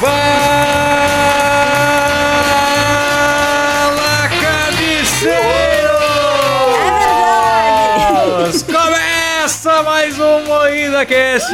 Fala, cabeceiros! Começa mais um Moída Cast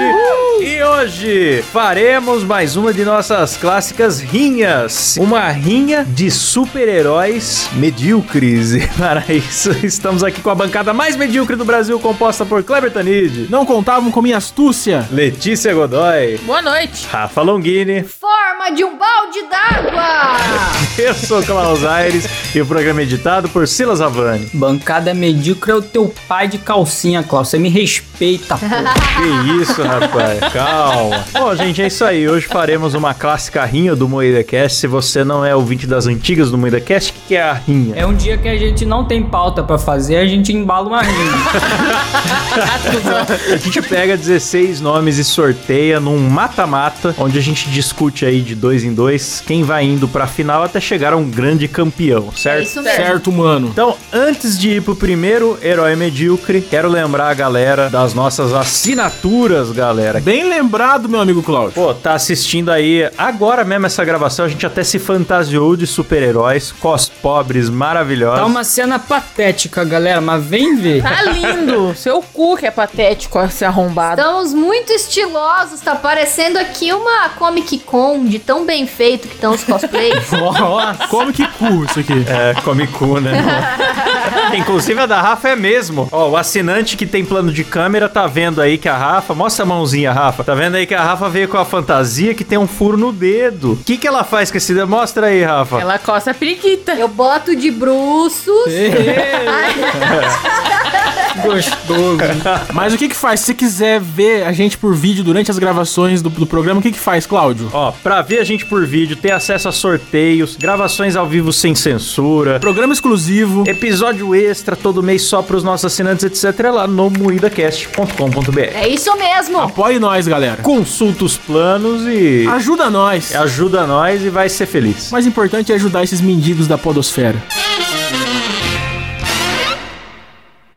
e hoje faremos mais uma de nossas clássicas rinhas. Uma rinha de super-heróis medíocres. E para isso, estamos aqui com a bancada mais medíocre do Brasil, composta por Kleber Tanid, Não contavam com minha astúcia. Letícia Godoy, Boa noite. Rafa Longini, Forma de um balde d'água. eu sou Klaus Aires e o programa é editado por Silas Havani. Bancada medíocre é o teu pai de calcinha, Klaus. Você me respeita, pô. Que isso, rapaz. Calma. Bom, gente, é isso aí. Hoje faremos uma clássica rinha do Moída Cast. Se você não é ouvinte das antigas do Moída Cast, o que, que é a rinha? É um dia que a gente não tem pauta pra fazer, a gente embala uma rinha. A gente pega 16 nomes e sorteia num mata-mata, onde a gente discute aí de dois em dois quem vai indo pra final até chegar a um grande campeão, É certo? isso mesmo. Certo, mano. Então, antes de ir pro primeiro herói medíocre, quero lembrar a galera das nossas assinaturas, galera. Bem lembrado, meu amigo Cláudio. Pô, tá assistindo aí agora mesmo essa gravação, a gente até se fantasiou de super-heróis, cos pobres maravilhosos. Tá uma cena patética, galera, mas vem ver. Tá lindo. Seu cu que é patético esse arrombado. Estamos muito estilosos, tá parecendo aqui uma Comic Con de tão bem feito que estão os cosplays. Nossa. Que cu isso aqui? É, come cu, né? Inclusive a da Rafa é mesmo. Ó, o assinante que tem plano de câmera tá vendo aí que a Rafa. Mostra a mãozinha, Rafa. Tá vendo aí que a Rafa veio com a fantasia que tem um furo no dedo. O que, que ela faz com esse dedo? Mostra aí, Rafa. Ela coça a periquita. Eu boto de bruços. Gostoso. Mas o que que faz? Se quiser ver a gente por vídeo durante as gravações do, do programa, o que que faz, Cláudio? Ó, pra ver a gente por vídeo, ter acesso a sorteios, gravações ao vivo sem censura, Programa exclusivo. episódio extra todo mês só pros nossos assinantes, etc. é lá no moidacast.com.br. É isso mesmo. Apoie nós, galera. Consulta os planos e Ajuda nós. ajuda nós e vai ser feliz. O mais importante é ajudar esses mendigos da podosfera.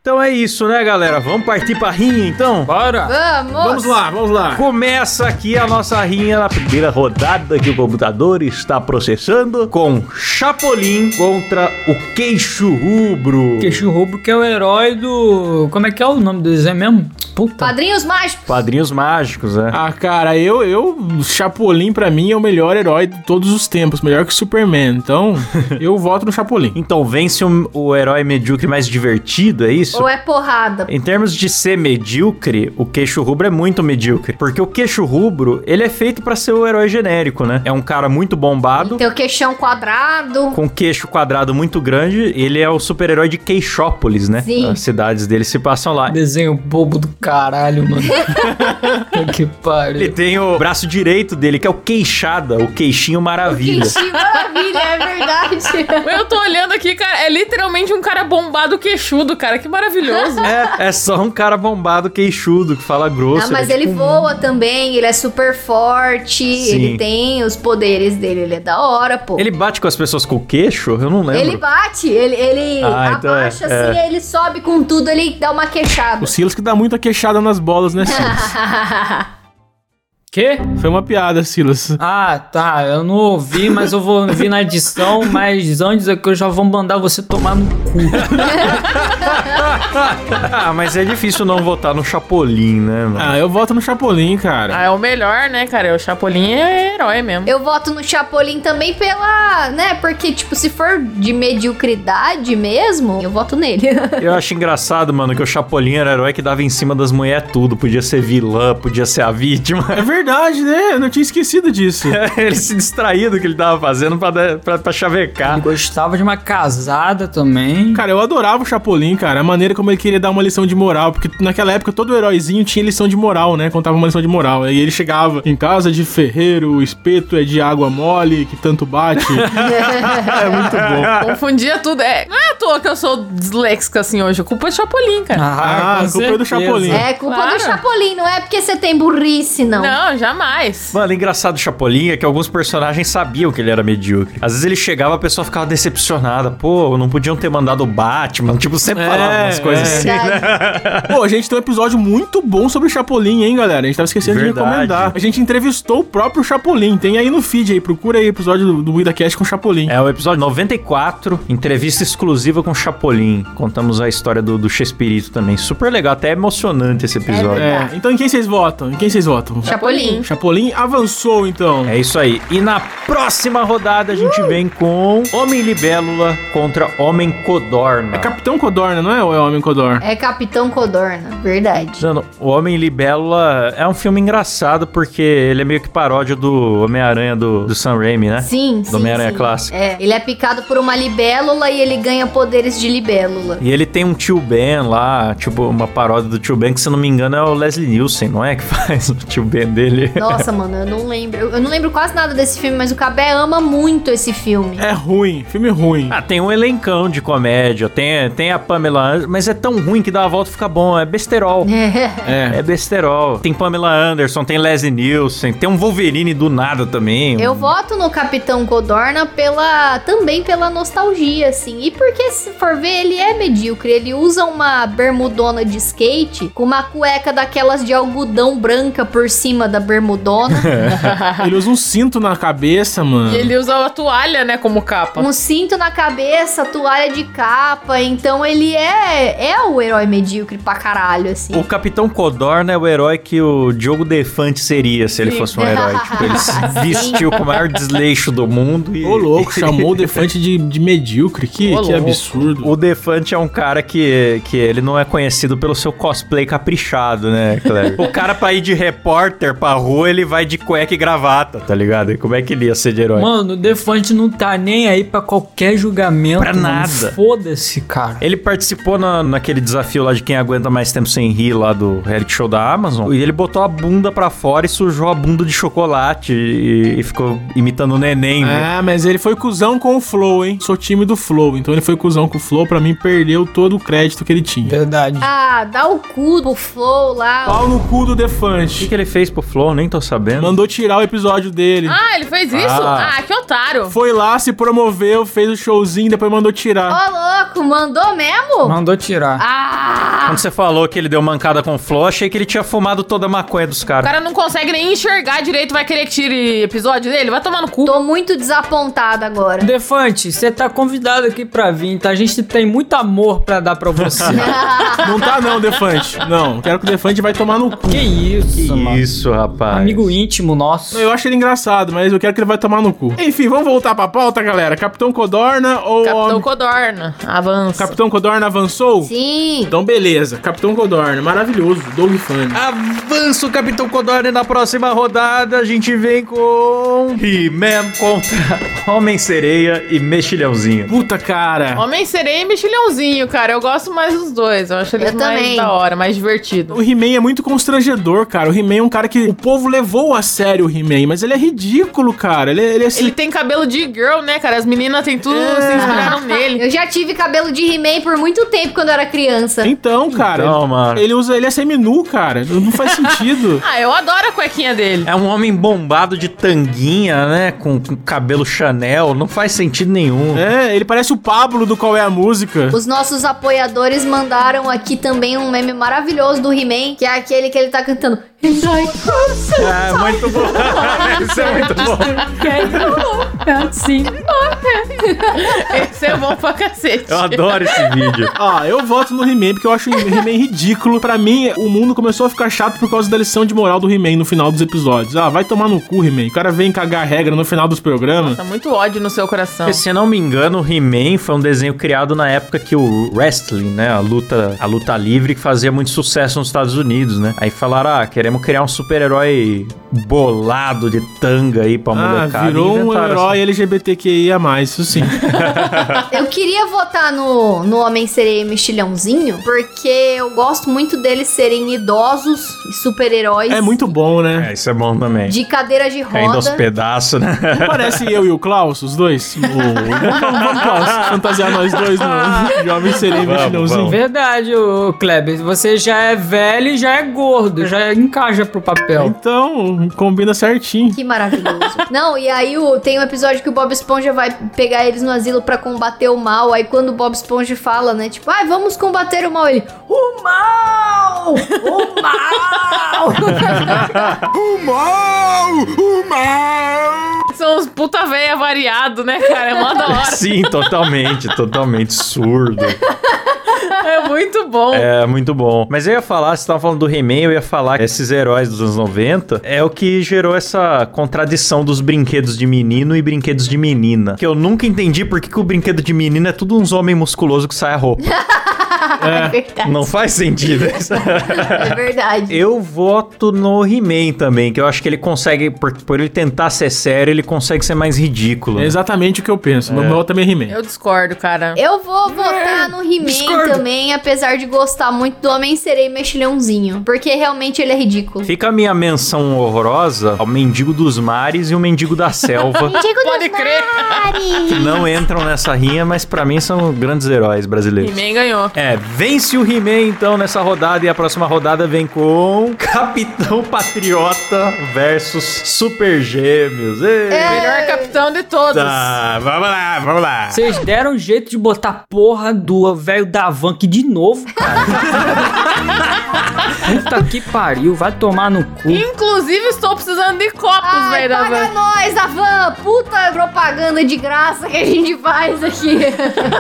Então é isso, né, galera? Vamos partir pra rinha, então? Bora. Vamos. Vamos lá, vamos lá. Começa aqui a nossa rinha na primeira rodada que o computador está processando com Chapolin contra o Queixo Rubro. Queixo Rubro que é o herói do... Como é que é o nome do desenho mesmo? Puta. Padrinhos mágicos. Padrinhos mágicos, né? Ah, cara, eu, eu, o Chapolin pra mim é o melhor herói de todos os tempos, melhor que o Superman. Então, eu voto no Chapolin. Então vence o, o herói medíocre mais divertido, é isso? Ou é porrada? Em termos de ser medíocre, o queixo rubro é muito medíocre. Porque o queixo rubro, ele é feito pra ser o herói genérico, né? É um cara muito bombado, Tem o queixão quadrado. com queixo quadrado muito grande. Ele é o super-herói de Queixópolis, né? Sim. As cidades dele se passam lá. Desenho bobo do caralho, mano. que Ele pariu. tem o braço direito dele, que é o queixada, o queixinho maravilha. Queixinho maravilha, é verdade. Eu tô olhando aqui, cara. É literalmente um cara bombado queixudo, cara. Que maravilhoso. É, é só um cara bombado, queixudo, que fala grosso. Ah, mas é ele tipo um- voa também, ele é super forte, Sim. ele tem os poderes dele, ele é da hora, pô. Ele bate com as pessoas com o queixo? Eu não lembro. Ele bate, ele, ele Ah, então é, abaixa é. assim, ele sobe com tudo, ele dá uma queixada. O Silas que dá muita queixada nas bolas, né, Silas? Quê? Foi uma piada, Silas. Ah, tá. Eu não ouvi, mas eu vou ouvir na edição. Mas antes é que eu já vou mandar você tomar no cu. ah, mas é difícil não votar no Chapolin, né, mano? Ah, eu voto no Chapolin, cara. Ah, é o melhor, né, cara? O Chapolin é herói mesmo. Eu voto no Chapolin também pela, né, porque, tipo, se for de mediocridade mesmo, eu voto nele. Eu acho engraçado, mano, que o Chapolin era herói que dava em cima das mulheres tudo. Podia ser vilã, podia ser a vítima. É verdade, né? Eu não tinha esquecido disso. ele se distraía do que ele tava fazendo pra, dar- pra, pra chavecar. Ele gostava de uma casada também. Cara, eu adorava o Chapolin, cara. A maneira como ele queria dar uma lição de moral. Porque naquela época todo heróizinho tinha lição de moral, né? Contava uma lição de moral. Aí ele chegava em casa de ferreiro, o espeto é de água mole, que tanto bate. é muito bom. Confundia tudo. É, não é à toa que eu sou disléxica assim hoje. A culpa é do Chapolin, cara. Ah, com a culpa é do. Chapolin. É culpa Claro. do Chapolin, não é porque você tem burrice, não. Não, Não, jamais. Mano, engraçado do Chapolin é que alguns personagens sabiam que ele era medíocre. Às vezes ele chegava, a pessoa ficava decepcionada. Pô, não podiam ter mandado o Batman. Tipo, sempre É, falava umas coisas é. assim, né? Pô, a gente tem um episódio muito bom sobre o Chapolin, hein, galera? A gente tava esquecendo Verdade. de recomendar. A gente entrevistou o próprio Chapolin. Tem aí no feed aí, procura aí o episódio do, do WidaCast com o Chapolin. É o episódio 94, entrevista exclusiva com o Chapolin. Contamos a história do, do Chespirito também. Super legal, até emocionante esse episódio. É, então em quem vocês votam? Em quem vocês votam? Chapolin. Chapolin avançou, então. É isso aí. E na próxima rodada a gente vem com Homem Libélula contra Homem Codorna. É Capitão Codorna, não é? Ou é Homem Codorna? É Capitão Codorna, verdade. Mano, o Homem Libélula é um filme engraçado porque ele é meio que paródia do Homem-Aranha do, do Sam Raimi, né? Sim, sim. Do Homem-Aranha clássico. É, ele é picado por uma libélula e ele ganha poderes de libélula. E ele tem um tio Ben lá, tipo, uma paródia do tio Ben, que se eu não me engano é o Leslie Nielsen, não é? Que faz o tio Ben dele. Nossa, mano, eu não lembro. Eu eu não lembro quase nada desse filme, mas o Cabé ama muito esse filme. É ruim, filme ruim. Ah, tem um elencão de comédia, tem, tem a Pamela Anderson, mas é tão ruim que dá a volta e fica bom, é besterol. É. É besterol. Tem Pamela Anderson, tem Leslie Nielsen, tem um Wolverine do nada também. Eu um- voto no Capitão Codorna pela também pela nostalgia, assim. E porque se for ver, ele é medíocre. Ele usa uma bermudona de skate com uma cueca daquelas de algodão branca por cima da bermudona, Ele usa um cinto na cabeça, mano. E ele usa a toalha, né, como capa. um cinto na cabeça, toalha de capa. Então ele é é o herói medíocre pra caralho, assim. O Capitão Codorna é o herói que o Diogo Defante seria se ele Sim. fosse um herói. tipo, ele se vestiu com o maior desleixo do mundo e... Ô, louco, chamou o Defante de, de medíocre. Que, Ô, que absurdo. O Defante é um cara que, que ele não é conhecido pelo seu cosplay caprichado, né, Cleber? o cara pra ir de repórter pra rua, ele vai de cueca e gravata, tá ligado? E como é que ele ia ser de herói? Mano, o Defante não tá nem aí pra qualquer julgamento. Pra mano. nada. Foda-se, cara. Ele participou na- naquele desafio lá de quem aguenta mais tempo sem rir lá do reality show da Amazon. E ele botou a bunda pra fora e sujou a bunda de chocolate e, e ficou imitando o neném. né? É, mas ele foi cuzão com o Flow, hein? Sou time do Flow. Então ele foi cuzão com o Flow. Pra mim, perdeu todo o crédito que ele tinha. Verdade. Ah, dá o cu pro Flow lá. Pau no cu do O que, Defante. que ele fez pro Flow? Nem tô sabendo. Mandou tirar o episódio dele. Ah, ele fez isso? Ah. Ah, que otário. Foi lá, se promoveu, fez o showzinho, depois mandou tirar. Ô, louco, mandou mesmo? Mandou tirar. Ah! Quando você falou que ele deu mancada com o Flow, achei que ele tinha fumado toda a maconha dos O caras. cara não consegue nem enxergar direito, vai querer que tire episódio dele? Vai tomar no cu. Tô muito desapontada agora. Defante, você tá convidado aqui pra vir, tá? A gente tem muito amor pra dar pra você. Não tá não, Defante. Não, quero que o Defante vai tomar no cu. que isso, Que mano. isso, rapaz. Amigo íntimo nosso. Eu acho ele engraçado, mas eu quero que ele vai tomar no cu. Enfim, vamos voltar pra pauta, galera. Capitão Codorna ou... Capitão Codorna, avança. Capitão Codorna avançou? Sim. Então beleza, Capitão Codorna, maravilhoso, Doug Funny. Avança o Capitão Codorna e na próxima rodada a gente vem com He-Man contra Homem-Sereia e Mexilhãozinho. Puta cara. Homem sereia e mexilhãozinho, cara. Eu gosto mais dos dois. Eu acho eles Eu mais também. da hora, mais divertido. O He-Man é muito constrangedor, cara. O He-Man é um cara que o povo levou a sério o He-Man, mas ele é ridículo, cara. Ele, ele é assim. Ele tem cabelo de girl, né, cara? As meninas têm tudo, É. se inspiraram nele. Eu já tive cabelo de He-Man por muito tempo quando eu era criança. Então, cara. Então, ele, mano. ele usa. Ele é seminu, cara. Não faz sentido. Ah, eu adoro a cuequinha dele. É um homem bombado de tanguinha, né? Com, com cabelo Chanel. Não faz sentido nenhum. É, ele parece o Pablo do Qual é a Música. Os nossos apoiadores mandaram aqui também um meme maravilhoso do He-Man, que é aquele que ele tá cantando. And I É muito bom. Isso é muito bom. Sim. Esse é bom pra cacete. Eu adoro esse vídeo. Ah, eu voto no He-Man porque eu acho o He-Man ridículo. Pra mim, o mundo começou a ficar chato por causa da lição de moral do He-Man no final dos episódios. Ah, vai tomar no cu, He-Man. O cara vem cagar regra no final dos programas. Tá muito ódio no seu coração. Porque, se não me engano, o He-Man foi um desenho criado na época que o wrestling, né? A luta, a luta livre, que fazia muito sucesso nos Estados Unidos, né? Aí falaram, ah, queremos criar um super-herói bolado de tanga aí pra Ah, molecada. virou um herói LGBTQIA+, isso sim. Eu queria votar no, no Homem-Sereia e Mexilhãozinho, porque eu gosto muito deles serem idosos e super-heróis. É muito bom, assim. É, né? isso é bom também. De cadeira de Caindo aos roda. pedaços, né? Não parece eu e o Klaus, os dois? O... Vamos, vamos, Klaus, fantasiar nós dois no Jovem Serei Vamos, Mexilhãozinho. vamos. Verdade, ô Kleber. Você já é velho e já é gordo. Já encaixa pro papel. Léo. Então, combina certinho. Que maravilhoso. Não, e aí o, tem um episódio que o Bob Esponja vai pegar eles no asilo pra combater o mal. Aí quando o Bob Esponja fala, né? Tipo, ai, vamos combater o mal. Ele, o mal! O mal! São uns puta véia variado, né, cara? É mó da hora. Sim, totalmente, totalmente surdo. É muito bom. É muito bom. Mas eu ia falar, você tava falando do He-Man, eu ia falar que esses heróis dos anos 90 é o que gerou essa contradição dos brinquedos de menino e brinquedos de menina. Que eu nunca entendi por que, que o brinquedo de menina é tudo uns homens musculosos que sai a roupa. É verdade. Não faz sentido isso. É verdade. Eu voto no He-Man também, que eu acho que ele consegue, por, por ele tentar ser sério, ele consegue ser mais ridículo. É exatamente o que eu penso. Meu meu também é He-Man. Eu discordo, cara. Eu vou votar no He-Man também, apesar de gostar muito do Homem-Sereia e Mexilhãozinho. Porque realmente ele é ridículo. Fica a minha menção horrorosa ao Mendigo dos Mares e o Mendigo da Selva. Mendigo Pode dos crer. mares. que não entram nessa rinha, mas pra mim são grandes heróis brasileiros. He-Man ganhou. É, vence o He-Man então nessa rodada e a próxima rodada vem com Capitão Patriota versus Super Gêmeos. Ei. Melhor capitão de todos. Tá, vamos lá, vamos lá. Vocês deram jeito de botar porra do velho da van aqui de novo, cara. Puta que pariu, vai tomar no cu. Inclusive, estou precisando de copos, velho. da paga van. nós, Avan! Puta propaganda de graça que a gente faz aqui.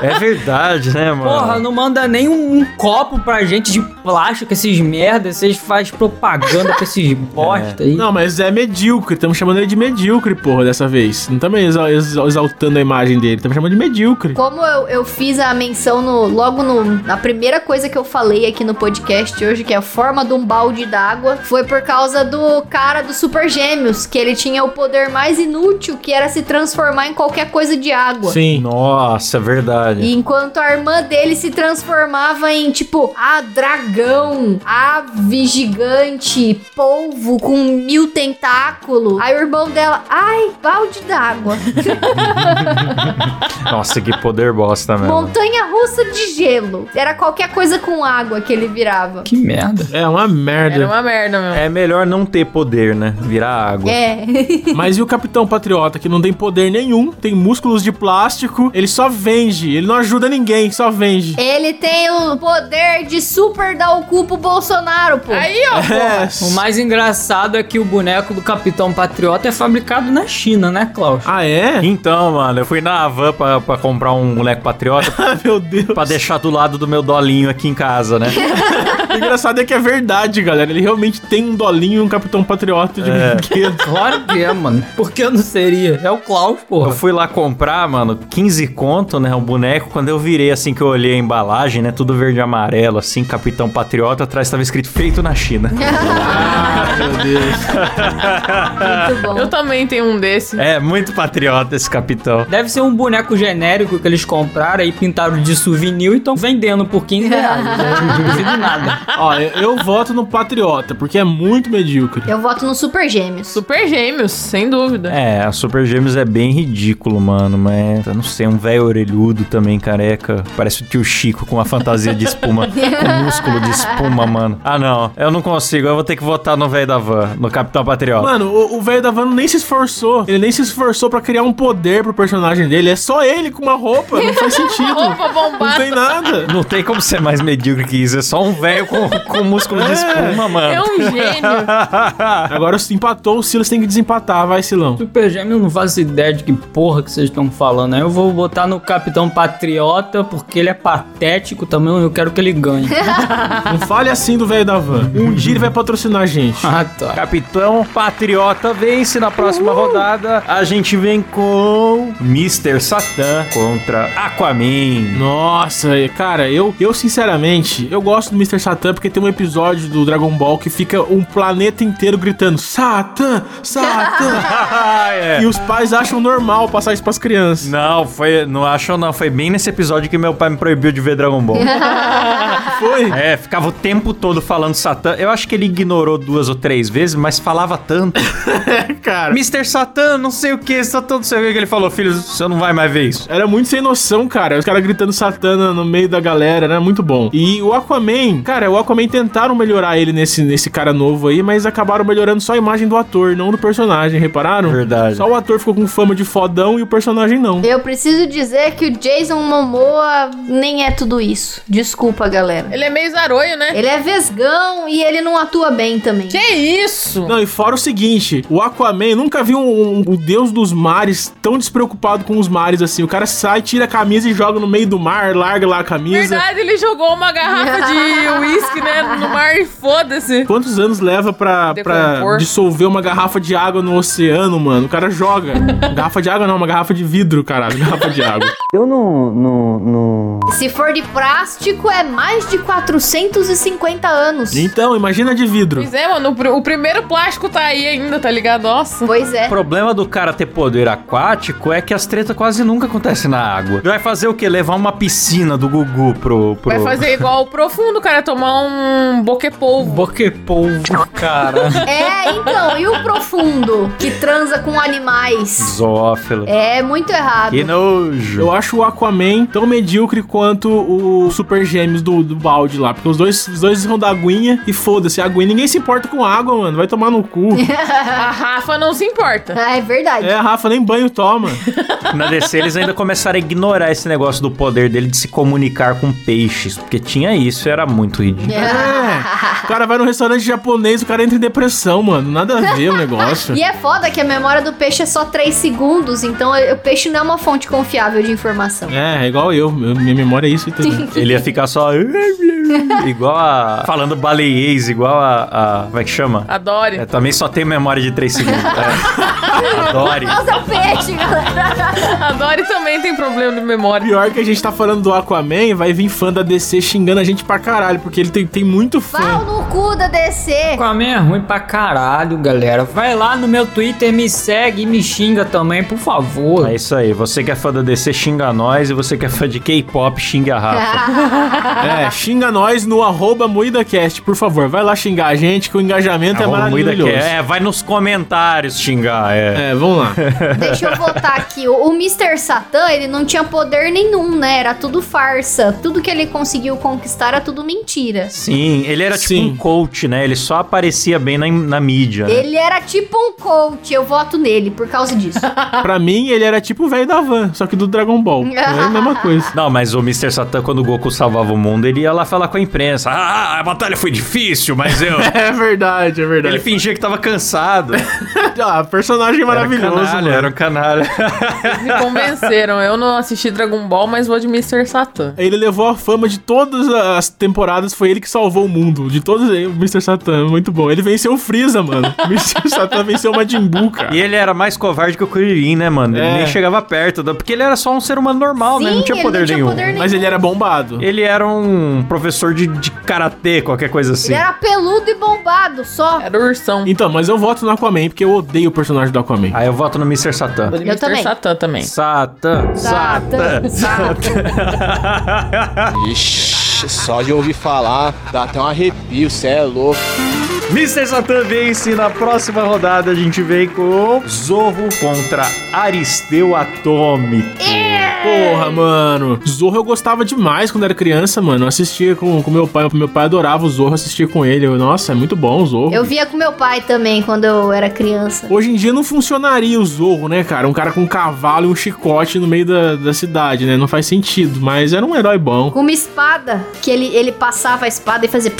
É verdade, né, mano? Porra, não manda nem um, um copo pra gente de plástico, esses merdas. Vocês fazem propaganda pra esses bosta aí. Não, mas é medíocre. Estamos chamando ele de medíocre, porra, dessa vez. Não estamos exa- exa- exaltando a imagem dele. Estamos chamando de medíocre. Como eu, eu fiz a menção no, logo no, na primeira coisa que eu falei aqui no podcast hoje, que é a forma de um balde d'água, foi por causa do cara do Super Gêmeos, que ele tinha o poder mais inútil, que era se transformar em qualquer coisa de água. Sim. Nossa, é verdade. E enquanto a irmã dele se transformava em, tipo, a dragão, ave gigante, polvo com mil tentáculos. Aí o irmão dela, ai, balde d'água. Nossa, que poder bosta mesmo. Montanha russa de gelo. Era qualquer coisa com água que ele virava. Que merda. É uma merda. Era uma merda, meu. É melhor não ter poder, né? Virar água. É. Mas e o Capitão Patriota, que não tem poder nenhum, tem músculos de plástico, ele só vende, ele não ajuda ninguém, só vende. ele tem o poder de super dar o cu pro Bolsonaro, pô. Aí, ó. É. O mais engraçado é que o boneco do Capitão Patriota é fabricado na China, né, Klaus? Ah, é? Então, mano, eu fui na Havan pra, pra comprar um moleque patriota Ah, meu Deus. pra deixar do lado do meu dolinho aqui em casa, né? O engraçado é que é verdade, galera. Ele realmente tem um dolinho e um Capitão Patriota de É. brinquedo. Claro que é, mano. Por que não seria? É o Klaus, Eu porra. fui lá comprar, mano, 15 conto, né, o boneco. Quando eu virei, assim, que eu olhei a embalagem, né, tudo verde e amarelo, assim, Capitão Patriota, atrás tava escrito feito na China. Ah, meu Deus. Muito bom. Eu também tenho um desse. É, muito patriota esse capitão. Deve ser um boneco genérico que eles compraram e pintaram de souvenir e estão vendendo por 15 reais. né? Não duvido nada. Ó, eu, eu voto no Patriota, porque é muito medíocre. Eu voto no Super Gêmeos. Super gêmeos, sem dúvida. É, a Super Gêmeos é bem ridículo, mano, mas eu não sei, um velho orelhudo também, careca. Parece o tio Chico com uma fantasia de espuma, com músculo de espuma, mano. Ah, não, eu não consigo, eu vou ter que votar no velho da van, no Capitão Patriota. Mano, o- velho da van nem se esforçou. Ele nem se esforçou pra criar um poder pro personagem dele. É só ele com uma roupa. Não faz sentido. Roupa Não bombada. tem nada. Não tem como ser mais medíocre que isso, é só um velho com, com músculo de É. espuma, mano. É um gênio. Agora se empatou, o Silas tem que desempatar. Vai, Silão. Super Gêmeo eu não faço ideia de que porra que vocês estão falando. Aí eu vou botar no Capitão Patriota porque ele é patético também. Eu quero que ele ganhe. Não fale assim do velho da van. Um dia ele vai patrocinar a gente. ah, tá. Capitão Patriota vence na próxima rodada. A gente vem com Mr. Satan contra Aquaman. Nossa, cara, eu, eu sinceramente, eu gosto do Mr. Satan porque tem um episódio do Dragon Ball que fica um planeta inteiro gritando Satan, Satan. é. e os pais acham normal passar isso pras crianças. Não, foi. Não achou, não. Foi bem nesse episódio que meu pai me proibiu de ver Dragon Ball. Foi? é, ficava o tempo todo falando Satã. Eu acho que ele ignorou duas ou três vezes, mas falava tanto. cara. Mr. Satã, não sei o que, Satã, não sei o que. Ele falou, filho, você não vai mais ver isso. Era muito sem noção, cara. Os caras gritando Satana no meio da galera, era muito bom. E o Aquaman, cara, o Aquaman tentaram melhorar ele nesse, nesse cara novo aí, mas acabaram acabaram melhorando só a imagem do ator, não do personagem, repararam? Verdade. Só o ator ficou com fama de fodão e o personagem não. Eu preciso dizer que o Jason Momoa nem é tudo isso. Desculpa, galera. Ele é meio zaroio, né? Ele é vesgão e ele não atua bem também. Que isso? Não, e fora o seguinte, o Aquaman, nunca vi um, um- o deus dos mares tão despreocupado com os mares assim. O cara sai, tira a camisa e joga no meio do mar, larga lá a camisa. Verdade, ele jogou uma garrafa de uísque, né, no mar e foda-se. Quantos anos leva pra, pra dissolver uma garrafa de água no oceano, mano? O cara joga. garrafa de água não, uma garrafa de vidro, caralho. Garrafa de água. Eu não, não, não, Se for de plástico, é mais de 450 anos. Então, imagina de vidro. Pois é, mano, o pr- o primeiro plástico tá aí ainda, tá ligado? Nossa. Pois é. O problema do cara ter poder aquático é que as tretas quase nunca acontecem na água. Vai fazer o quê? Levar uma piscina do Gugu pro. pro... Vai fazer igual o profundo, cara, tomar um boquepolvo. Boquepolvo, cara. É, então, e o profundo que transa com animais? Zoófilo. É muito errado. Que nojo. Eu acho o Aquaman tão medíocre quanto o Super Gêmeos do, do balde lá. Porque os dois, os dois vão dar aguinha e foda-se, a aguinha. Ninguém se importa com água, mano. Vai tomar no cu. A Rafa não se importa. Ah, é verdade. É, a Rafa nem banho toma. Na DC eles ainda começaram a ignorar esse negócio do poder dele de se comunicar com peixes. Porque tinha isso e era muito ridículo. É. O cara vai num restaurante japonês, o cara entra em depressão, mano. Nada a ver o negócio. E é foda que a memória do peixe é só 3 segundos, então o peixe não é uma fonte confiável de informação. É, é igual eu. Minha memória é isso e tudo. Ele ia ficar só. igual a. Falando baleiês, igual a, a. Como é que chama? Adore. É, também só tem memória de 3 segundos. É. Adore. Nossa, é o peixe, galera. Adore também tem problema de memória. Pior que a gente tá falando do Aquaman, vai vir fã da DC xingando a gente pra caralho, porque ele tem, tem muito Pau fã. no cu da DC. Aquaman é ruim pra caralho, galera. Vai lá no meu Twitter, me segue e me xinga também, por favor. É isso aí. Você que é fã da DC, xinga nós. E você que é fã de K-pop, xinga a Rafa. É, xinga nós no arroba MoídaCast, por favor. Vai lá xingar a gente, que o engajamento Arroba é Moída maravilhoso. É, vai nos comentários xingar. É. É, vamos lá. Deixa eu voltar aqui. O, o Mr. Satan, ele não tinha poder nenhum, né? Era tudo farsa. Tudo que ele conseguiu conquistar era tudo mentira. Sim, ele era tipo Sim. um coach, né? Ele só aparecia bem na, na mídia. né? Ele era tipo um coach. Eu voto nele por causa disso. pra mim, ele era tipo o velho da van, só que do Dragon Ball. É a mesma coisa. Não, mas o Mr. Satan, quando o Goku salvava o mundo, ele ia lá falar com a imprensa. Ah, a batalha foi difícil, mas eu. É verdade, é verdade. ele fingia que tava cansado. Ah, personagem maravilhoso, Era um canalha, mano. era um canalha. Me convenceram. Eu não assisti Dragon Ball, mas vou de Mr. Satan. Ele levou a fama de todas as temporadas, foi ele que salvou o mundo. De todos, o Mr. Satan, muito bom. Ele venceu o Freeza, mano. O Mr. Satan venceu o Majin Buu, cara. E ele era mais covarde que o Kuririn, né, mano? Ele É. nem chegava perto, da- porque ele era só um ser humano normal, né? Não tinha ele poder não tinha nenhum. poder nenhum. Mas ele era bombado. Ele era um professor de, de karatê, qualquer coisa assim. Ele era peludo e bombado só. Era o ursão. Então, mas eu voto no Aquaman, porque eu odeio o personagem do Aquaman. Aí eu voto no Mr. Satan. Eu Mr. também. Satan também. Satan, Satan, Satan. Ixi, só de ouvir falar, dá até um arrepio, cê é louco. Mr. Satan vence na próxima rodada. A gente vem com Zorro contra Aristeu Atômico. Porra, mano. Zorro eu gostava demais quando era criança, mano. Eu assistia com, com meu pai. Meu pai adorava o Zorro, assistia com ele. Eu, Nossa, é muito bom o Zorro. Eu via com meu pai também quando eu era criança. Hoje em dia não funcionaria o Zorro, né, cara? Um cara com um cavalo e um chicote no meio da, da cidade, né? Não faz sentido, mas era um herói bom. Com uma espada, que ele, ele passava a espada e fazia.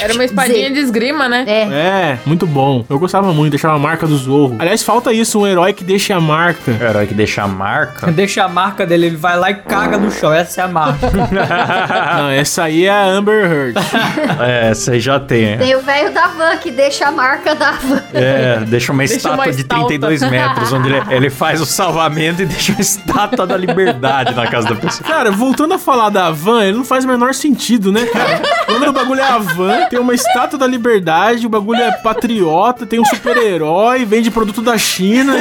Era uma espadinha de esgrima, né? É. É, muito bom. Eu gostava muito, deixava a marca do Zorro. Aliás, falta isso, um herói que deixe a marca. O herói que deixa a marca. Deixa a marca dele, ele vai lá e caga no chão. Essa é a marca. Não, essa aí é a Amber Heard. É, essa aí já tem. é. Tem o velho da van que deixa a marca da van. É, deixa uma Deixa estátua uma de estátua. 32 metros, onde ele, ele faz o salvamento e deixa uma estátua da liberdade na casa da pessoa. Cara, voltando a falar da van, ele não faz o menor sentido, né, cara? O nome do bagulho é a van, tem uma estátua da liberdade, o bagulho é patriota, tem um super-herói, vende produto da China.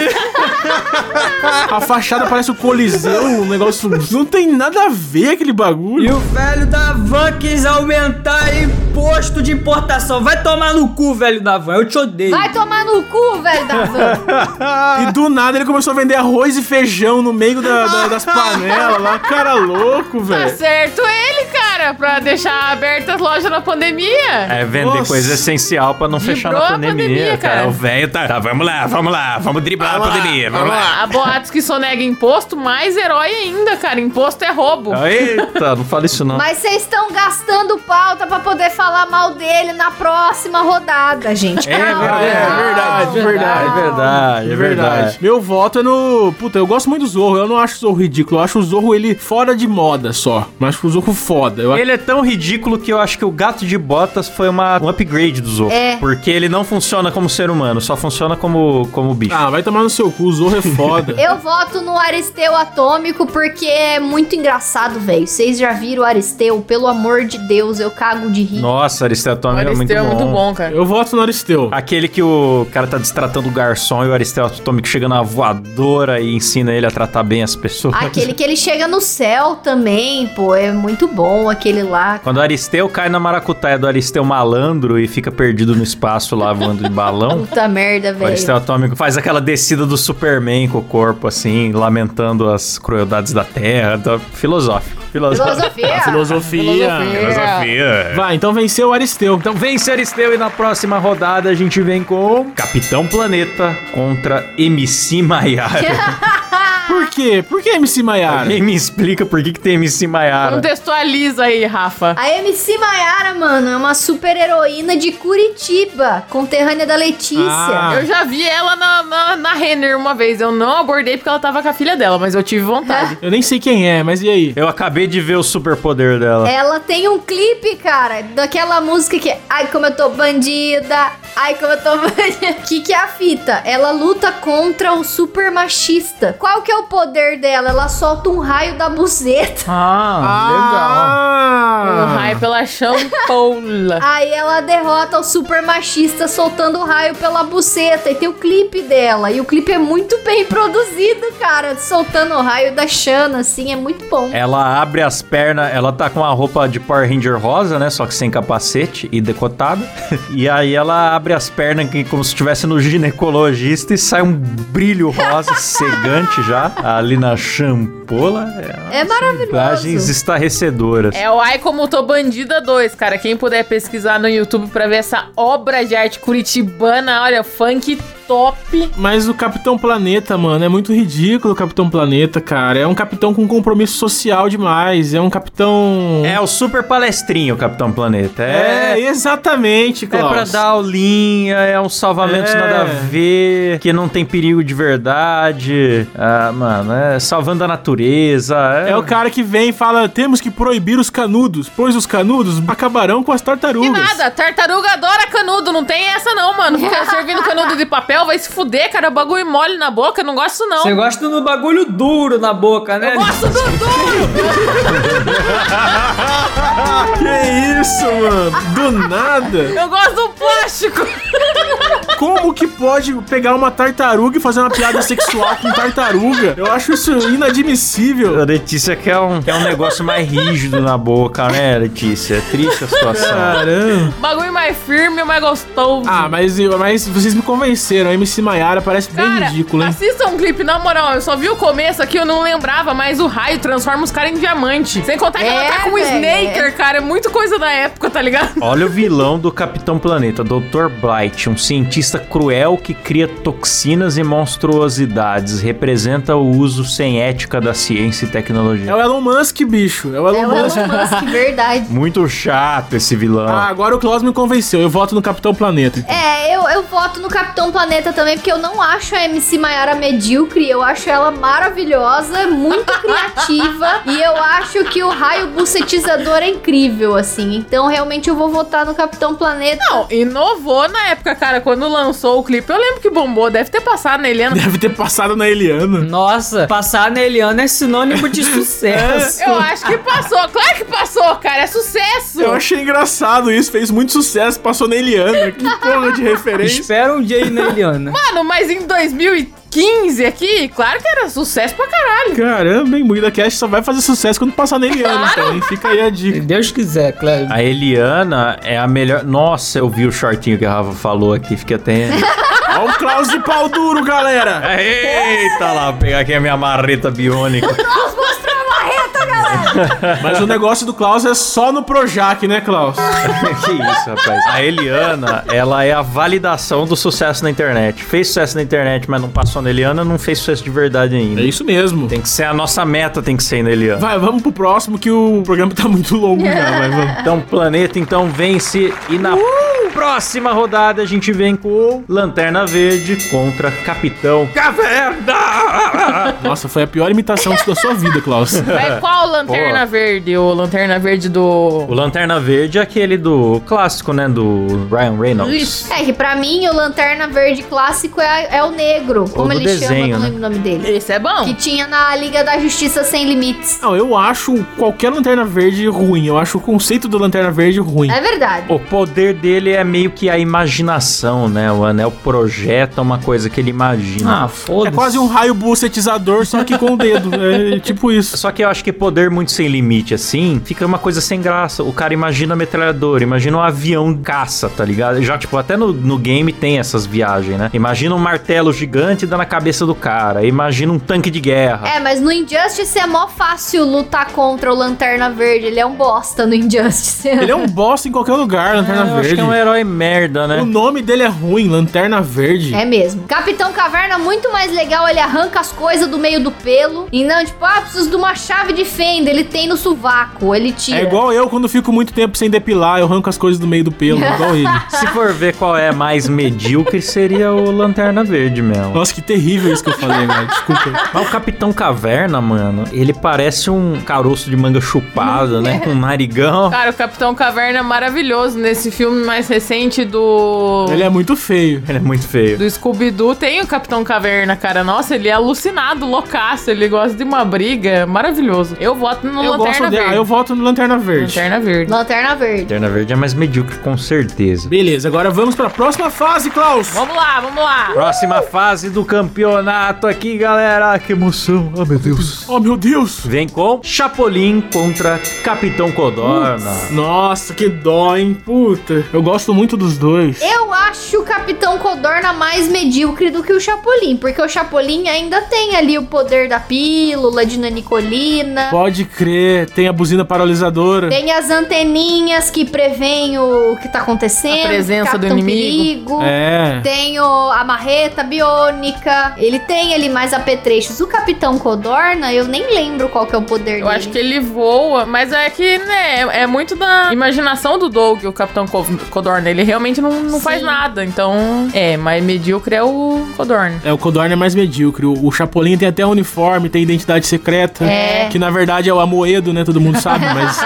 A fachada parece o Coliseu, um negócio. Não tem nada a ver aquele E bagulho. o velho da van quis aumentar imposto de importação. Vai tomar no cu, velho da van. Eu te odeio. Vai tomar no cu, velho da van. E do nada ele começou a vender arroz e feijão no meio da- da- das panelas lá. Cara louco, Tá velho. certo ele, cara. Cara, pra deixar abertas as lojas na pandemia. É vender Nossa. coisa essencial pra não fechar na a pandemia, pandemia, cara. cara. O velho tá, tá, vamos lá, vamos lá, vamos driblar a pandemia, vamos lá. Há boatos que sonega imposto, mais herói ainda, cara. Imposto é roubo. Eita, não fala isso não. Mas vocês estão gastando pauta pra poder falar mal dele na próxima rodada, gente. É Calma. verdade, é verdade, É verdade, é verdade. Meu voto é no. Puta, eu gosto muito do Zorro. Eu não acho o Zorro ridículo. Eu acho o Zorro ele fora de moda só. Mas acho o Zorro foda. Eu Ele é tão ridículo que eu acho que o gato de botas foi uma, um upgrade do Zorro. É. Porque ele não funciona como ser humano, só funciona como, como bicho. Ah, vai tomar no seu cu. O Zorro é foda. Eu voto no Aristeu Atômico porque é muito engraçado, velho. Vocês já viram o Aristeu? Pelo amor de Deus, eu cago de rir. Nossa, Aristotle é muito Aristeu bom. é muito bom, cara. Eu voto no Aristeu. Aquele que o cara tá destratando o garçom e o Aristotle chega na voadora e ensina ele a tratar bem as pessoas. Aquele que ele chega no céu também, pô, é muito bom aquele lá. Quando o Aristeu cai na maracutaia do Aristeu malandro e fica perdido no espaço lá voando de balão. Puta merda, O velho. Aristeu Atômico faz aquela descida do Superman com o corpo, assim, lamentando as crueldades da Terra. Tá filosófico. Filosofia. Filosofia. Filosofia. Vai, então venceu o Aristeu. Então vence Aristeu e na próxima rodada a gente vem com Capitão Planeta contra MC Maiara. Por quê? Por que MC Maiara? Alguém me explica por que, que tem MC Maiara? Contextualiza aí, Rafa. A MC Maiara, mano, é uma super heroína de Curitiba, conterrânea da Letícia. Ah. Eu já vi ela na, na, na Renner uma vez. Eu não abordei porque ela tava com a filha dela, mas eu tive vontade. Eu nem sei quem é, mas e aí? Eu acabei de ver o superpoder dela. Ela tem um clipe, cara, daquela música que é Ai, como eu tô bandida, ai, como eu tô bandida. Que que é a fita? Ela luta contra o super machista. Qual que é o poder dela? Ela solta um raio da buzeta. Ah, Um Ah! raio pela champola. Aí ela derrota o super machista soltando o raio pela buceta. E tem o clipe dela. E o clipe é muito bem produzido, cara. Soltando o raio da Xana, assim, é muito bom. Ela abre as pernas, ela tá com a roupa de Power Ranger rosa, né? Só que sem capacete e decotada. e aí ela abre as pernas que- como se estivesse no ginecologista e sai um brilho rosa cegante já ali na champola. É maravilhoso. Imagens estarrecedoras. É o Ai Como Tô Bandida 2, cara. Quem puder pesquisar no YouTube pra ver essa obra de arte curitibana, olha, funk top. Mas o Capitão Planeta, mano, é muito ridículo o Capitão Planeta, cara. É um capitão com compromisso social demais. É um capitão. É o super palestrinho, Capitão Planeta. É, É, exatamente, é Klaus. pra dar aulinha, é um salvamento É. nada a ver, que não tem perigo de verdade. Ah, mano, é salvando a natureza. É o cara que vem e fala: temos que proibir os canudos, pois os canudos acabarão com as tartarugas. E nada, tartaruga adora canudo, não tem essa não, mano. Ficar servindo canudo de papel vai se fuder, cara. Bagulho mole na boca, não gosto não. você gosta do bagulho duro na boca, né? Eu gosto do duro, Que isso, mano? Do nada? eu gosto do plástico. Como que pode pegar uma tartaruga e fazer uma piada sexual com tartaruga? Eu acho isso inadmissível. A Letícia quer um, quer um negócio mais rígido na boca, né, Letícia? É triste a situação. Caramba. Bagulho mais firme, mais gostoso. Ah, mas, mas vocês me convenceram. A MC Maiara parece bem Cara, ridículo, hein? assista um clipe, na moral, eu só vi o começo aqui, eu não lembrava, mas o raio transforma os caras em diamante. Sem contar que ela É, tá com um velho, Snaker, cara, é muito coisa da época, tá ligado? Olha o vilão do Capitão Planeta, Dr. Blight, um cientista cruel que cria toxinas e monstruosidades, representa o uso sem ética da ciência e É tecnologia. o Elon Musk, bicho. É o É Elon o Musk. Elon Musk, verdade. Muito chato esse vilão. Ah, agora o Klaus me convenceu. Eu voto no Capitão Planeta. então. É, eu, eu voto no Capitão Planeta também, porque eu não acho a MC Maiara medíocre, eu acho ela maravilhosa, muito criativa, e eu acho que o raio bucetizador é incrível, assim. Então, realmente, eu vou votar no Capitão Planeta. Não, inovou na época, cara, quando lançou o clipe. Eu lembro que bombou, deve ter passado na Eliana. Deve ter passado na Eliana. Nossa, passar na Eliana é sinônimo de sucesso. Eu acho que passou, claro que passou, cara, é sucesso. Eu achei engraçado isso. Fez muito sucesso. Passou na Eliana. Que porra de referência. Espera um dia ir na Eliana. Mano, mas em 2015 aqui, claro que era sucesso pra caralho. Caramba, hein? Moída Cash só vai fazer sucesso quando passar na Eliana. Então? Fica aí a Se dica. Deus quiser, Cléber. A Eliana é a melhor. Nossa, eu vi o shortinho que a Rafa falou aqui, fiquei até. Olha o Klaus de pau duro, galera. Eita lá, vou pegar aqui a minha marreta biônica. Mas o negócio do Klaus é só no Projac, né, Klaus? que isso, rapaz. A Eliana, ela é a validação do sucesso na internet. Fez sucesso na internet, mas não passou na Eliana, não fez sucesso de verdade ainda. É isso mesmo. Tem que ser a nossa meta, tem que ser na Eliana. Vai, vamos pro próximo que o programa tá muito longo já, vai, vamos. Então, planeta então vence e na próxima rodada a gente vem com Lanterna Verde contra Capitão Caverna. Nossa, foi a pior imitação da sua vida, Klaus. Mas qual Lanterna Boa. Verde? O Lanterna Verde do... O Lanterna Verde é aquele do clássico, né, do Ryan Reynolds. Isso. É que pra mim o Lanterna Verde clássico é, é o negro. Como ele desenho, chama, não né? lembro o nome dele. Esse é bom. Que tinha na Liga da Justiça Sem Limites. Não, eu acho qualquer Lanterna Verde ruim. Eu acho o conceito do Lanterna Verde ruim. É verdade. O poder dele é meio que a imaginação, né? O anel projeta uma coisa que ele imagina. Ah, foda-se. É quase um raio bucetizador, só que com o dedo. É tipo isso. Só que eu acho que poder muito sem limite, assim, fica uma coisa sem graça. O cara imagina a metralhadora, imagina um avião caça, tá ligado? Já, tipo, até no, no game tem essas viagens, né? Imagina um martelo gigante dando na cabeça do cara. Imagina um tanque de guerra. É, mas no Injustice é mó fácil lutar contra o Lanterna Verde. Ele é um bosta no Injustice. Ele é um bosta em qualquer lugar, Lanterna eu acho Verde. que é um herói merda, né? O nome dele é ruim, Lanterna Verde. É mesmo. Capitão Caverna, muito mais legal, ele arranca as coisas do meio do pelo. E não, tipo, ah, preciso de uma chave de fenda. Ele tem no sovaco, ele tira. É igual eu quando fico muito tempo sem depilar, eu arranco as coisas do meio do pelo, igual ele. Se for ver qual é mais medíocre, seria o Lanterna Verde mesmo. Nossa, que terrível isso que eu falei, velho. Desculpa. Mas o Capitão Caverna, mano, ele parece um caroço de manga chupada, né? Com um narigão. Cara, o Capitão Caverna é maravilhoso. Nesse filme mais recente do... Ele é muito feio. Ele é muito feio. Do Scooby-Doo tem o Capitão Caverna, cara. Nossa, ele é alucinado, loucaço. Ele gosta de uma briga. Maravilhoso. Eu voto no Eu Lanterna gosto dele. Verde. Eu voto no Lanterna Verde. Lanterna Verde. Lanterna Verde. Lanterna Verde é mais medíocre, com certeza. Beleza, agora vamos pra próxima fase, Klaus. Vamos lá, vamos lá. Próxima fase do campeonato aqui, galera. Que emoção. Oh, meu Deus. Oh, meu Deus. Vem com Chapolin contra Capitão Codorna. Nossa, que dó, hein? Puta. Eu gosto muito dos dois. Eu acho o Capitão Codorna mais medíocre do que o Chapolin, porque o Chapolin ainda tem ali o poder da pílula de nanicolina. Pode crer, tem a buzina paralisadora. Tem as anteninhas que preveem o que tá acontecendo. A presença do inimigo. Perigo. É. Tem o, a marreta biônica. Ele tem ali mais apetrechos. O Capitão Codorna, eu nem lembro qual que é o poder Eu dele. acho que ele voa, mas é que, né, é muito da imaginação do Doug, o Capitão Co- Codorna. Ele realmente não, não faz nada, então... É, mas medíocre é o Codorna. É, o Codorna é mais medíocre. O, o Chapolin tem até uniforme, tem identidade secreta. É. Que na verdade é o Amoedo, né? Todo mundo sabe, mas.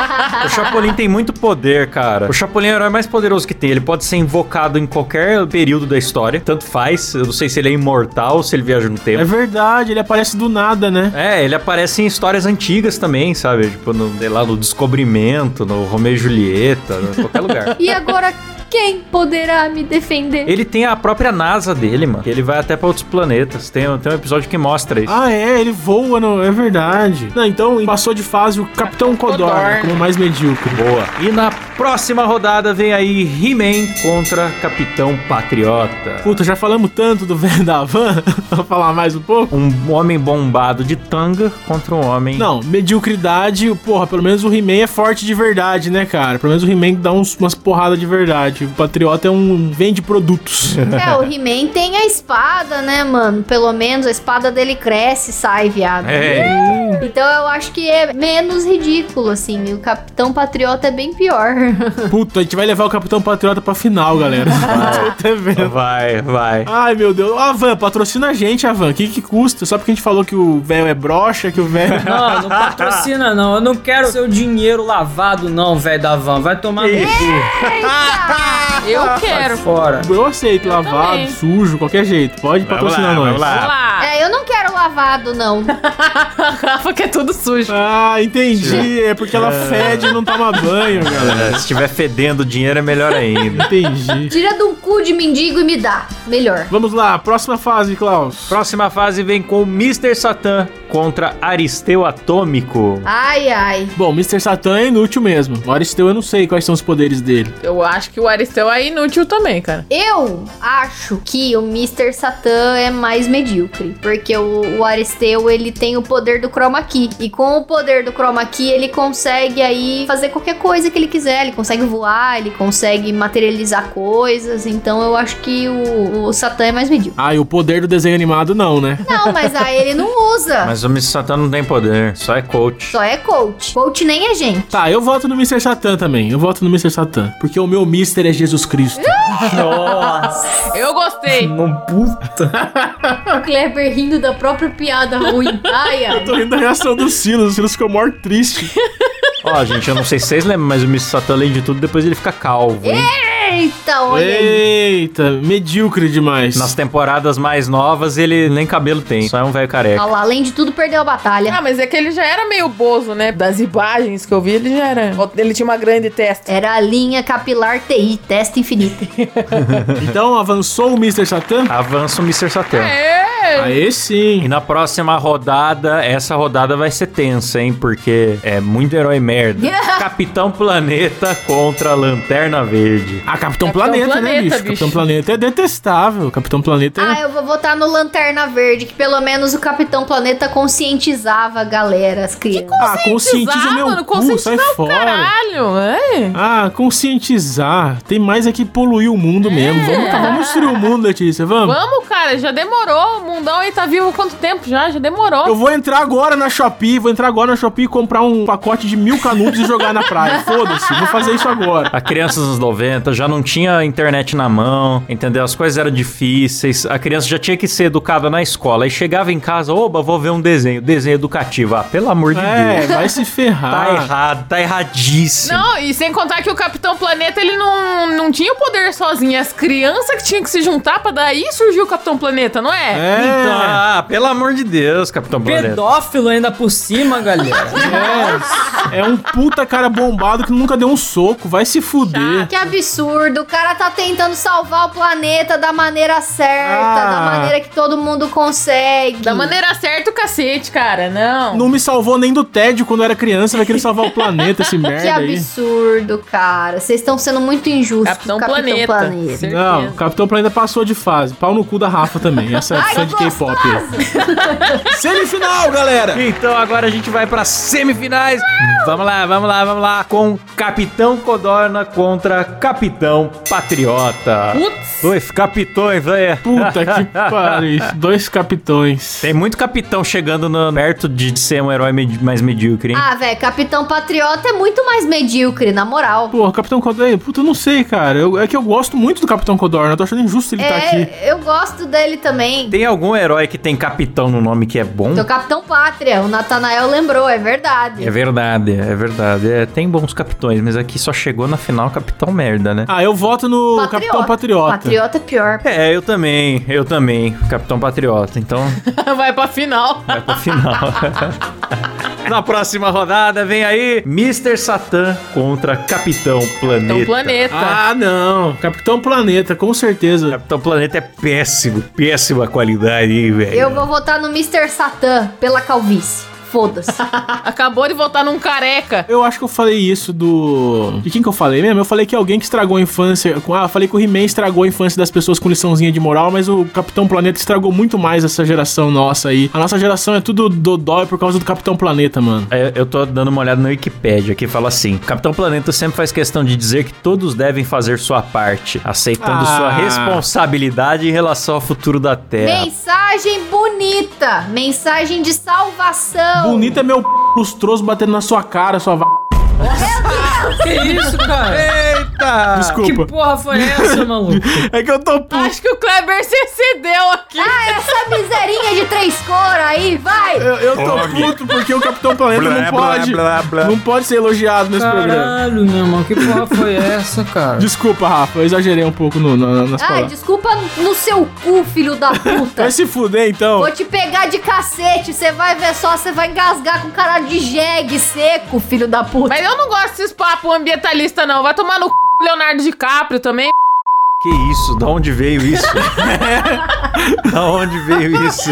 O Chapolin tem muito poder, cara. O Chapolin é o herói mais poderoso que tem. Ele pode ser invocado em qualquer período da história. Tanto faz. Eu não sei se ele é imortal ou se ele viaja no É tempo. verdade, ele aparece do nada, né? É, ele aparece em histórias antigas também, sabe? Tipo, no, sei lá, no Descobrimento, no Romeu e Julieta, em qualquer lugar. E agora, quem poderá me defender? Ele tem a própria NASA dele, mano. Que ele vai até pra outros planetas. Tem, tem um episódio que mostra isso. Ah, é, ele voa, no... é verdade. Não, então passou de fase o Capitão Codorna, Codorna. como mais medíocre. Boa. E na próxima rodada vem aí He-Man contra Capitão Patriota. Puta, já falamos tanto do velho da van. Vou falar mais um pouco? Um homem bombado de tanga contra um homem. Não, mediocridade, porra, pelo menos o He-Man é forte de verdade, né, cara? Pelo menos o He-Man dá uns, umas porradas de verdade. O Patriota é um vende produtos. É, o He-Man tem a espada, né, mano? Pelo menos a espada dele cresce e sai, viado. É. Então eu acho que é menos ridículo, assim. E o Capitão Patriota é bem pior. Puta, a gente vai levar o Capitão Patriota pra final, galera. Vai, vai. Ai, meu Deus. Ah, Van, patrocina a gente, Avan. O que que custa? Só porque a gente falou que o velho é broxa, que o velho... Não, não patrocina não. Eu não quero seu dinheiro lavado não, velho da van. Vai tomar no cu. Eu quero. fora. Eu aceito, lavado, também. sujo, qualquer jeito. Pode Vamos patrocinar lá, nós. Vamos lá. é, eu não quero lavado, não. Rafa que é tudo sujo. Ah, entendi. É porque ela fede e não toma banho, galera. É, se estiver fedendo dinheiro é melhor ainda. Entendi. Tira de um cu de mendigo e me dá. Melhor. Vamos lá, próxima fase, Klaus. Próxima fase vem com Mr. Satan contra Aristeu Atômico. Ai, ai. Bom, Mr. Satan é inútil mesmo. O Aristeu eu não sei quais são os poderes dele. Eu acho que o Aristeu é inútil também, cara. Eu acho que o Mr. Satan é mais medíocre. Porque o, o Aristeu, ele tem o poder do Chroma Key. E com o poder do Chroma Key, ele consegue aí fazer qualquer coisa que ele quiser. Ele consegue voar, ele consegue materializar coisas. Então eu acho que o, o Satã é mais medíocre. Ah, e o poder do desenho animado não, né? Não, mas aí ele não usa. Mas o Mr. Satan não tem poder, só é coach. Só é coach. Coach nem é gente. Tá, eu voto no Mr. Satan também. Eu voto no Mr. Satan. Porque o meu Mister é Jesus Cristo. Nossa, Eu gostei. uma puta. O Kleber rindo da própria piada ruim. Ai, ai. Tô rindo da reação do Silas. O Silas ficou maior triste. Ó, gente, eu não sei se vocês lembram, mas o Mr. Satan, além de tudo, depois ele fica calvo, hein? Eita, olha aí. Eita, medíocre demais. Nas temporadas mais novas, ele nem cabelo tem, só é um velho careca. Olha lá, além de tudo, perdeu a batalha. Ah, mas é que ele já era meio bozo, né? Das imagens que eu vi, ele já era. Ele tinha uma grande testa. Era a linha capilar TI, testa infinita. Então avançou o Mr. Satan? Avança o Mr. Satan. É! Aê sim. E na próxima rodada, essa rodada vai ser tensa, hein? Porque é muito herói merda. Capitão Planeta contra Lanterna Verde. Ah, Capitão, Capitão Planeta, né, Planeta, bicho? bicho. Capitão Planeta é detestável. Capitão Planeta é... Ah, eu vou votar no Lanterna Verde, que pelo menos o Capitão Planeta conscientizava a galera, as crianças. Ah, conscientiza o meu mano, cu, sai fora. caralho, é? Ah, conscientizar. Tem mais é que poluir o mundo mesmo. Vamos, tá, vamos destruir o mundo, Letícia, vamos? Vamos, cara, já demorou. O mundão aí tá vivo quanto tempo já? Já demorou. Eu vou entrar agora na Shopee, vou entrar agora na Shopee e comprar um pacote de mil canudos e jogar na praia. Foda-se, vou fazer isso agora. A criança dos anos 90 já não tinha internet na mão, entendeu? As coisas eram difíceis, a criança já tinha que ser educada na escola. Aí chegava em casa, oba, vou ver um desenho, desenho educativo. Ah, pelo amor de É, Deus. vai se ferrar. Tá errado, tá erradíssimo. Não, e sem contar que o Capitão Planeta, ele não, não tinha o poder sozinho. As crianças que tinham que se juntar pra daí surgiu o Capitão Planeta, não é? É, Então, ah, pelo amor de Deus, Capitão Planeta. Pedófilo ainda por cima, galera. é, é um puta cara bombado que nunca deu um soco, vai se fuder. Que absurdo, o cara tá tentando salvar o planeta da maneira certa, Ah. da maneira que todo mundo consegue. Da maneira certa o cacete, cara. Não. Não me salvou nem do tédio quando eu era criança, vai querer salvar o planeta, esse Que merda aí. absurdo, cara. Vocês estão sendo muito injustos. Capitão Planeta. Certeza. Não, o Capitão Planeta passou de fase. Pau no cu da Rafa também. Essa é fã de K-pop. Semifinal, galera! Então agora a gente vai para semifinais. Vamos lá, vamos lá, vamos lá. Com Capitão Codorna contra Capitão Patriota. Putz. Dois capitões, velho. Puta que pariu. Dois capitões. Tem muito capitão chegando no- perto de ser um herói med- mais medíocre, hein? Ah, velho, Capitão Patriota é muito mais medíocre, na moral. Porra, Capitão Codorna, puta, eu não sei, cara. Eu- é que eu gosto muito do Capitão Codorna. Eu tô achando injusto ele tá aqui. É, eu gosto dele também. Tem algum herói que tem capitão no nome que é bom? O Capitão Pátria, o Natanael lembrou, é verdade. É verdade, é verdade. É, tem bons capitões, mas aqui só chegou na final capitão merda, né? Ah, eu voto no Capitão Patriota. Patriota é pior. É, eu também, eu também. Capitão Patriota, então Vai pra final. vai pro final. Na próxima rodada vem aí Mr. Satan contra Capitão Planeta. Então, planeta. Ah, não. Capitão Planeta, com certeza. Capitão Planeta é péssimo, péssima qualidade, velho. Eu vou votar no Mr. Satan pela calvície. Foda-se. Acabou de voltar num careca. Eu acho que eu falei isso do. De quem que eu falei mesmo? Eu falei que alguém que estragou a infância. com- Ah, eu falei que o He-Man estragou a infância das pessoas com liçãozinha de moral, mas o Capitão Planeta estragou muito mais essa geração nossa aí. A nossa geração é tudo dodói por causa do Capitão Planeta, mano. É, Eu tô dando uma olhada no Wikipedia que fala assim: Capitão Planeta sempre faz questão de dizer que todos devem fazer sua parte, aceitando Ah. sua responsabilidade em relação ao futuro da Terra. Mensagem bonita. Mensagem de salvação. Bonito é meu p lustroso batendo na sua cara, sua va... que isso, cara? Eita! Que Desculpa. porra foi essa, maluco? É que eu tô puto. Acho que o Kleber se excedeu Eu, eu tô puto porque o Capitão Planeta Blá, não blá, pode. blá, blá. Não pode ser elogiado nesse programa. Caralho, meu irmão, que porra foi essa, cara? Desculpa, Rafa, eu exagerei um pouco no, na- nas Ah, palavras. desculpa no seu cu, filho da puta. Vai se fuder, então. Vou te pegar de cacete, você vai ver só, você vai engasgar com cara de jegue seco, filho da puta. Mas eu não gosto desses papos ambientalistas, não. Vai tomar no c... Leonardo DiCaprio também. Que isso? Da onde veio isso? da onde veio isso?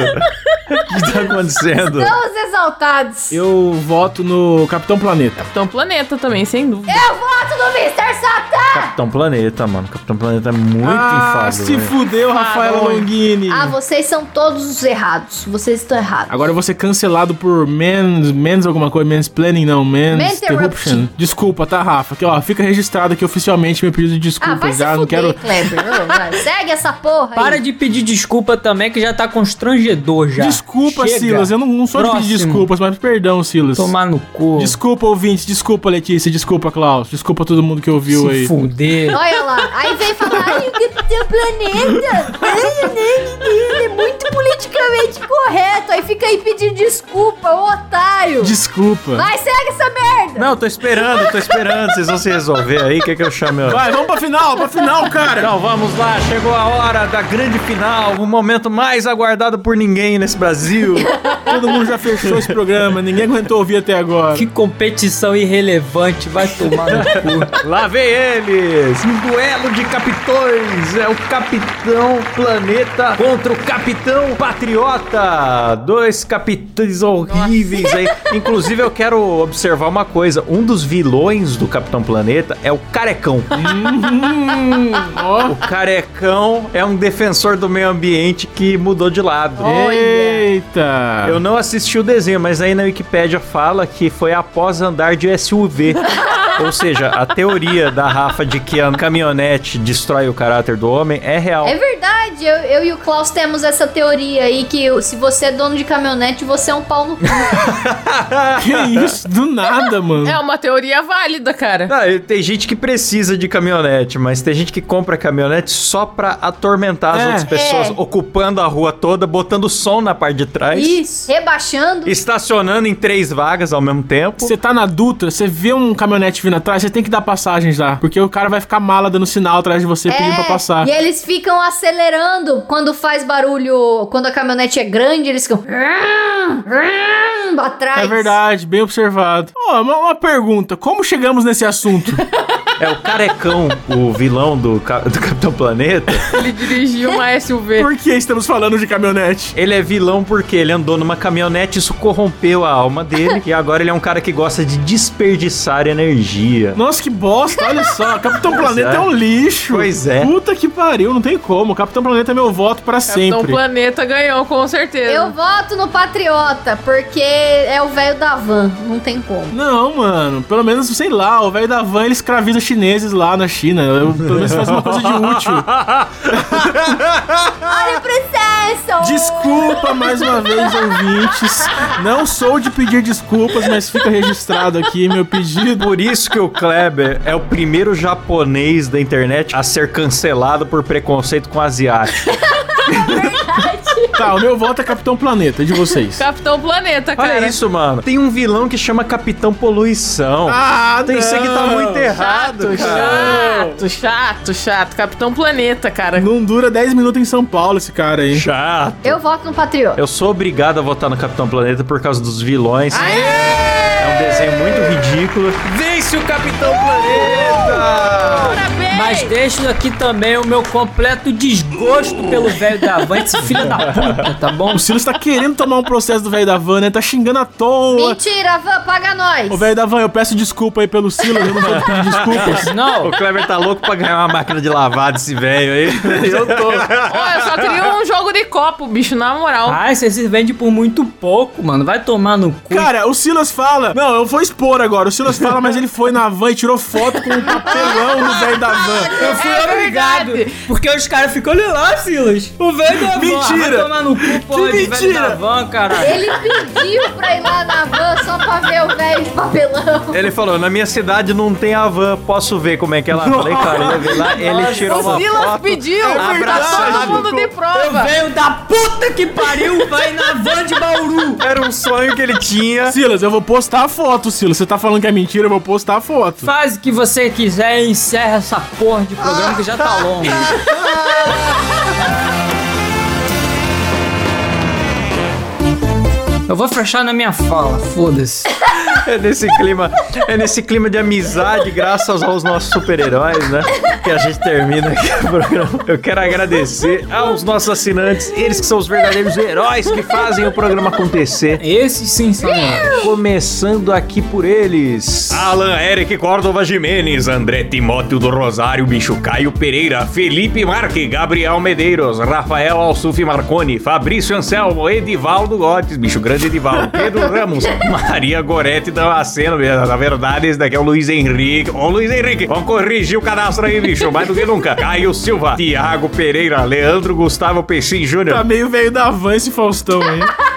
O que tá acontecendo? Estamos exaltados. Eu voto no Capitão Planeta. Capitão Planeta também, sem dúvida. Eu voto no Mr. Satan! Capitão Planeta, mano. Capitão Planeta é muito ah, infável. se velho. fudeu, Rafael Longini. Ah, vocês são todos os errados. Vocês estão errados. Agora eu vou ser cancelado por mens, mens alguma coisa, mansplaining não, mens Maninterruption. interruption. Desculpa, tá, Rafa? Que ó, fica registrado aqui oficialmente meu pedido de ah, desculpa vai se já, não fuder, quero Kleber. Ô, vai, Segue essa porra aí. Para de pedir desculpa também, que já tá constrangedor já. Desculpa, Chega. Silas, eu não, não sou de pedir Próximo. desculpas, mas perdão, Silas. Tomar no cu. Desculpa, ouvintes, desculpa, Letícia, desculpa, Klaus, desculpa todo mundo que ouviu se aí. fuder. Olha lá, aí vem falar, ai, o Capitão Planeta, ele é muito politicamente correto, aí fica aí pedindo desculpa, ô otário. Desculpa. Vai, segue essa merda. Não, tô esperando, tô esperando. Vocês vão se resolver aí. Quer que eu chame? ó? Vai, vamos pra final, pra final, cara. Então vamos lá, chegou a hora da grande final, o momento mais aguardado por ninguém nesse Brasil. Brasil! Todo mundo já fechou esse programa, ninguém aguentou ouvir até agora. Que competição irrelevante, vai tomar no cu. Lá vem eles! Um duelo de capitões! É o Capitão Planeta contra o Capitão Patriota! Dois capitães horríveis aí. Inclusive, eu quero observar uma coisa: um dos vilões do Capitão Planeta é o Carecão. Hum, ó. O Carecão é um defensor do meio ambiente que mudou de lado. Eita. Eu não assisti o desenho, mas aí na Wikipédia fala que foi após andar de SUV. Ou seja, a teoria da Rafa de que a caminhonete destrói o caráter do homem é real. É verdade, eu, eu e o Klaus temos essa teoria aí que se você é dono de caminhonete, você é um pau no cu. Que isso? Do nada, mano. É uma teoria válida, cara. Não, tem gente que precisa de caminhonete, mas tem gente que compra caminhonete só pra atormentar as É. outras pessoas, É. ocupando a rua toda, botando som na parte de trás, Isso. Rebaixando. estacionando em três vagas ao mesmo tempo. Você tá na Dutra, você vê um caminhonete vindo atrás, você tem que dar passagem já. Porque o cara vai ficar mala dando sinal atrás de você pedindo pra passar. É, E eles ficam acelerando quando faz barulho, quando a caminhonete é grande, eles ficam atrás. É verdade, bem observado. Ó, uma, uma pergunta: como chegamos nesse assunto? É o Carecão, o vilão do, do Capitão Planeta. Ele dirigiu uma SUV. Por que estamos falando de caminhonete? Ele é vilão porque ele andou numa caminhonete, isso corrompeu a alma dele. e agora ele é um cara que gosta de desperdiçar energia. Nossa, que bosta, olha só. Capitão Planeta é. é. um lixo. Pois é. Puta que pariu, não tem como. Capitão Planeta é meu voto pra Capitão sempre. Planeta ganhou, com certeza. Eu voto no Patriota, porque é o velho da van, não tem como. Não, mano. Pelo menos, sei lá, o velho da van ele escraviza chineses lá na China. Eu, pelo menos faz uma coisa de útil. Olha o processo! Desculpa mais uma vez, ouvintes. Não sou de pedir desculpas, mas fica registrado aqui meu pedido. Por isso que o Kleber é o primeiro japonês da internet a ser cancelado por preconceito com asiático. Tá, o meu voto é Capitão Planeta, e de vocês. Capitão Planeta, cara. Olha isso, mano. Tem um vilão que chama Capitão Poluição. Ah, Tem isso aqui tá muito errado, Chato, cara. chato, chato, chato. Capitão Planeta, cara. Não dura 10 minutos em São Paulo esse cara aí. Chato. Eu voto no Patriota. Eu sou obrigado a votar no Capitão Planeta por causa dos vilões. É um desenho muito ridículo. Vence o Capitão Planeta! Mas deixo aqui também o meu completo desgosto pelo velho da van, esse filho da puta, tá bom? O Silas tá querendo tomar um processo do velho da van, né? Tá xingando à toa. Mentira, van, paga nós! Ô, velho da van, eu peço desculpa aí pelo Silas, eu não vou pedir desculpas. Não, O Kleber tá louco pra ganhar uma máquina de lavar desse velho aí. Eu tô. Ó, eu só queria um jogo de copo, bicho, na moral. ai, você se vende por muito pouco, mano. Vai tomar no cu. Cara, o Silas fala. Não, eu vou expor agora. O Silas fala, mas ele foi na van e tirou foto com o papelão do velho da van. Eu fui É obrigado. verdade. Porque os caras ficam, olha lá, Silas. O velho da van. Mentira. Vai tomar no cu, porra, de velho mentira. da van, caralho. Ele pediu pra ir lá na van só pra ver o velho de papelão. Ele falou: na minha cidade não tem a van, posso ver como é que ela. Falei, cara, ele veio lá, ele tirou uma O Silas foto. pediu. abraçado. Todo mundo de O prova. velho da puta que pariu vai na van de Bauru. Era um sonho que ele tinha. Silas, eu vou postar a foto, Silas. Você tá falando que é mentira, eu vou postar a foto. Faz o que você quiser e encerra essa porra de programa que já tá longo. Eu vou fechar na minha fala, foda-se. É nesse clima, é nesse clima de amizade, graças aos nossos super-heróis, né? Que a gente termina aqui o programa. Eu quero agradecer aos nossos assinantes, eles que são os verdadeiros heróis que fazem o programa acontecer. Esses sim são heróis. Começando aqui por eles. Alan Eric Córdova Jimenez, André Timóteo do Rosário, Bicho Caio Pereira, Felipe Marque, Gabriel Medeiros, Rafael Alsuf Marconi, Fabrício Anselmo, Edivaldo Gotes, Bicho Grande Edivaldo, Pedro Ramos, Maria Gorete Damasceno, na verdade esse daqui é o Luiz Henrique. Ô Luiz Henrique, vamos corrigir o cadastro aí, bicho, mais do que nunca. Caio Silva, Tiago Pereira, Leandro Gustavo Peixinho Júnior. Tá meio velho da van esse Faustão aí.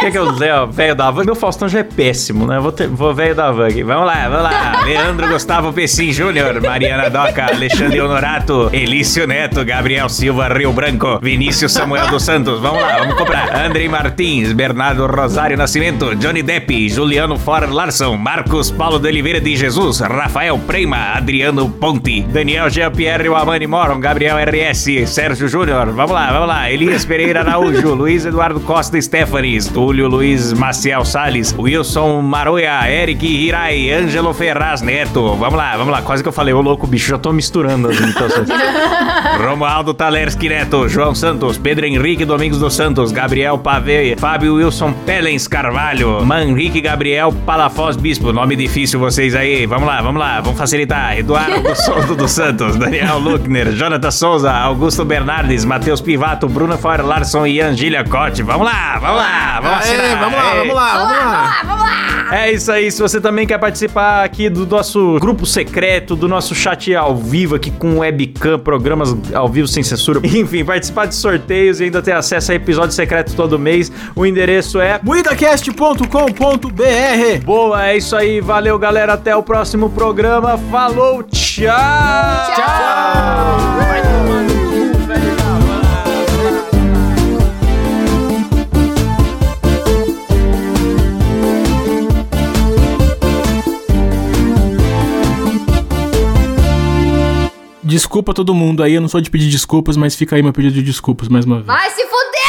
Quer que eu leia velho da van? Meu Faustão já é péssimo, né? Vou, ter, vou velho da van aqui. Vamos lá, vamos lá. Leandro Gustavo Pessim Júnior, Mariana Doca, Alexandre Honorato, Elício Neto, Gabriel Silva Rio Branco, Vinícius Samuel dos Santos. Vamos lá, vamos comprar. Andrei Martins, Bernardo Rosário Nascimento, Johnny Depp, Juliano For Larson, Marcos Paulo de Oliveira de Jesus, Rafael Prema, Adriano Ponte, Daniel Jean-Pierre Amani Moron, Gabriel RS, Sérgio Júnior. Vamos lá, vamos lá. Elias Pereira Araújo, Luiz Eduardo Costa Stefanes, Túlio Luiz Maciel Salles, Wilson Maroia, Eric Hirai, Ângelo Ferraz Neto. Vamos lá, vamos lá. Quase que eu falei, ô louco, bicho, já tô misturando as imitações. Romualdo Talerski Neto, João Santos, Pedro Henrique Domingos dos Santos, Gabriel Pavê, Fábio Wilson Pelens Carvalho, Manrique Gabriel Palafós Bispo. Nome difícil vocês aí. Vamos lá, vamos lá, vamos facilitar. Eduardo Souto dos Santos, Daniel Luckner, Jonathan Souza, Augusto Bernardes, Matheus Pivato, Bruno Feuer Larson e Angília Cote. Vamos lá, vamos lá, vamos Aê, assinar. vamos lá, Aê. vamos lá, vamos lá. É isso aí. Se você também quer participar aqui do nosso grupo secreto, do nosso chat ao vivo aqui com webcam, programas ao vivo sem censura, enfim, participar de sorteios e ainda ter acesso a episódio secreto todo mês, o endereço é Muidacast.com.br Boa, é isso aí. Valeu, galera. Até o próximo programa. Falou, tchau! Tchau! Vai Desculpa todo mundo aí, eu não sou de pedir desculpas, mas fica aí meu pedido de desculpas mais uma vez. Vai se fuder!